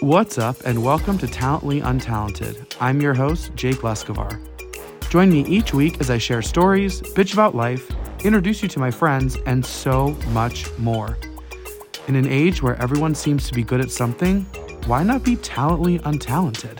What's up, and welcome to Talently Untalented. I'm your host, Jake Leskovar. Join me each week as I share stories, bitch about life, introduce you to my friends, and so much more. In an age where everyone seems to be good at something, why not be talently untalented?